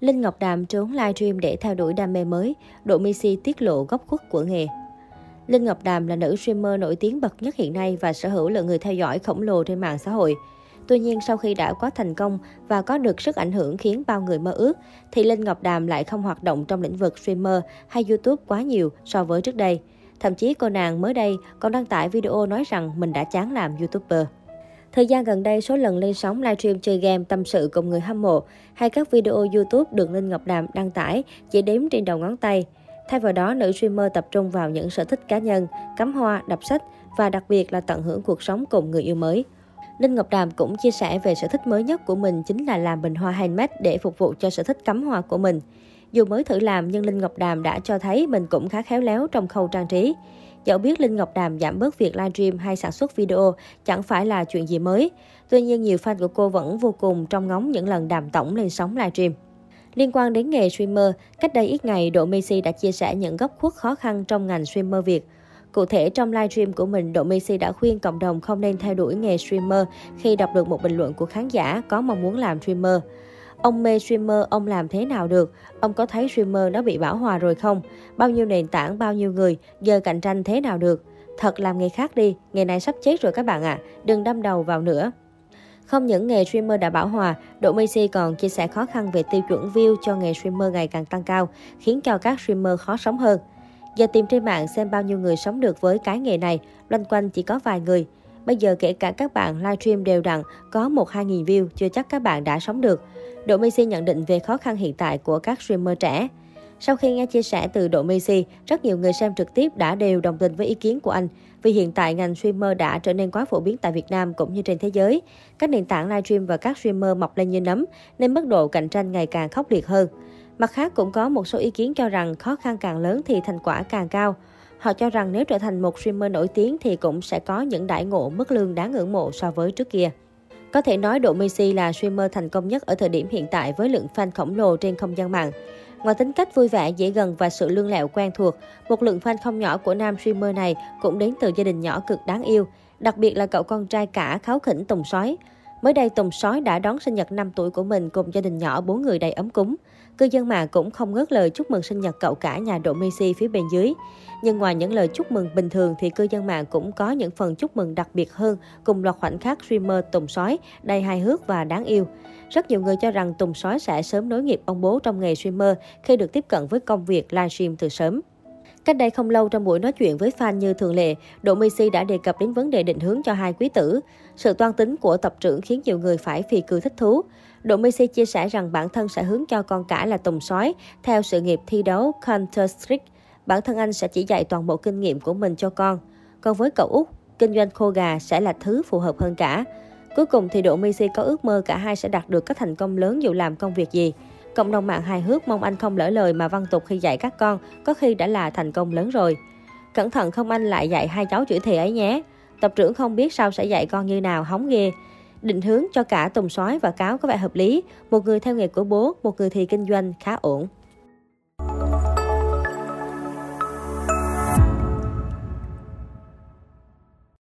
Linh Ngọc Đàm trốn livestream để theo đuổi đam mê mới, Độ Missy tiết lộ góc khuất của nghề. Linh Ngọc Đàm là nữ streamer nổi tiếng bậc nhất hiện nay và sở hữu lượng người theo dõi khổng lồ trên mạng xã hội. Tuy nhiên, sau khi đã có thành công và có được sức ảnh hưởng khiến bao người mơ ước, thì Linh Ngọc Đàm lại không hoạt động trong lĩnh vực streamer hay YouTube quá nhiều so với trước đây. Thậm chí cô nàng mới đây còn đăng tải video nói rằng mình đã chán làm YouTuber. Thời gian gần đây, số lần lên sóng livestream chơi game tâm sự cùng người hâm mộ hay các video YouTube được Linh Ngọc Đàm đăng tải chỉ đếm trên đầu ngón tay. Thay vào đó, nữ streamer tập trung vào những sở thích cá nhân, cắm hoa, đọc sách và đặc biệt là tận hưởng cuộc sống cùng người yêu mới. Linh Ngọc Đàm cũng chia sẻ về sở thích mới nhất của mình chính là làm bình hoa handmade để phục vụ cho sở thích cắm hoa của mình. Dù mới thử làm nhưng Linh Ngọc Đàm đã cho thấy mình cũng khá khéo léo trong khâu trang trí. Dẫu biết Linh Ngọc Đàm giảm bớt việc livestream hay sản xuất video chẳng phải là chuyện gì mới. Tuy nhiên, nhiều fan của cô vẫn vô cùng trong ngóng những lần đàm tổng lên sóng livestream. Liên quan đến nghề streamer, cách đây ít ngày, Độ Messi đã chia sẻ những góc khuất khó khăn trong ngành streamer Việt. Cụ thể, trong livestream của mình, Độ Messi đã khuyên cộng đồng không nên theo đuổi nghề streamer khi đọc được một bình luận của khán giả có mong muốn làm streamer. Ông mê streamer, ông làm thế nào được? Ông có thấy streamer nó bị bão hòa rồi không? Bao nhiêu nền tảng, bao nhiêu người, giờ cạnh tranh thế nào được? Thật làm nghề khác đi, nghề này sắp chết rồi các bạn ạ, à. đừng đâm đầu vào nữa. Không những nghề streamer đã bão hòa, Độ Messi còn chia sẻ khó khăn về tiêu chuẩn view cho nghề streamer ngày càng tăng cao, khiến cho các streamer khó sống hơn. Giờ tìm trên mạng xem bao nhiêu người sống được với cái nghề này, loanh quanh chỉ có vài người. Bây giờ kể cả các bạn livestream đều đặn có 1-2 nghìn view chưa chắc các bạn đã sống được. Độ Messi nhận định về khó khăn hiện tại của các streamer trẻ. Sau khi nghe chia sẻ từ Độ Messi, rất nhiều người xem trực tiếp đã đều đồng tình với ý kiến của anh. Vì hiện tại ngành streamer đã trở nên quá phổ biến tại Việt Nam cũng như trên thế giới. Các nền tảng livestream và các streamer mọc lên như nấm, nên mức độ cạnh tranh ngày càng khốc liệt hơn. Mặt khác cũng có một số ý kiến cho rằng khó khăn càng lớn thì thành quả càng cao. Họ cho rằng nếu trở thành một streamer nổi tiếng thì cũng sẽ có những đại ngộ mức lương đáng ngưỡng mộ so với trước kia. Có thể nói Độ Messi là streamer thành công nhất ở thời điểm hiện tại với lượng fan khổng lồ trên không gian mạng. Ngoài tính cách vui vẻ, dễ gần và sự lương lẹo quen thuộc, một lượng fan không nhỏ của nam streamer này cũng đến từ gia đình nhỏ cực đáng yêu, đặc biệt là cậu con trai cả kháo khỉnh Tùng Sói. Mới đây, Tùng Sói đã đón sinh nhật 5 tuổi của mình cùng gia đình nhỏ bốn người đầy ấm cúng. Cư dân mạng cũng không ngớt lời chúc mừng sinh nhật cậu cả nhà Độ Messi phía bên dưới. Nhưng ngoài những lời chúc mừng bình thường thì cư dân mạng cũng có những phần chúc mừng đặc biệt hơn cùng loạt khoảnh khắc streamer Tùng Sói đầy hài hước và đáng yêu. Rất nhiều người cho rằng Tùng Sói sẽ sớm nối nghiệp ông bố trong nghề streamer khi được tiếp cận với công việc livestream từ sớm. Cách đây không lâu trong buổi nói chuyện với fan như thường lệ, Độ Messi đã đề cập đến vấn đề định hướng cho hai quý tử. Sự toan tính của tập trưởng khiến nhiều người phải phì cười thích thú. Độ Messi chia sẻ rằng bản thân sẽ hướng cho con cả là Tùng Sói theo sự nghiệp thi đấu Counter-Strike. Bản thân anh sẽ chỉ dạy toàn bộ kinh nghiệm của mình cho con. Còn với cậu Út, kinh doanh khô gà sẽ là thứ phù hợp hơn cả. Cuối cùng thì Độ Messi có ước mơ cả hai sẽ đạt được các thành công lớn dù làm công việc gì. Cộng đồng mạng hài hước mong anh không lỡ lời mà văn tục khi dạy các con, có khi đã là thành công lớn rồi. Cẩn thận không anh lại dạy hai cháu chửi thề ấy nhé. Tập trưởng không biết sao sẽ dạy con như nào, hóng ghê. Định hướng cho cả Tùng sói và Cáo có vẻ hợp lý, một người theo nghề của bố, một người thì kinh doanh khá ổn.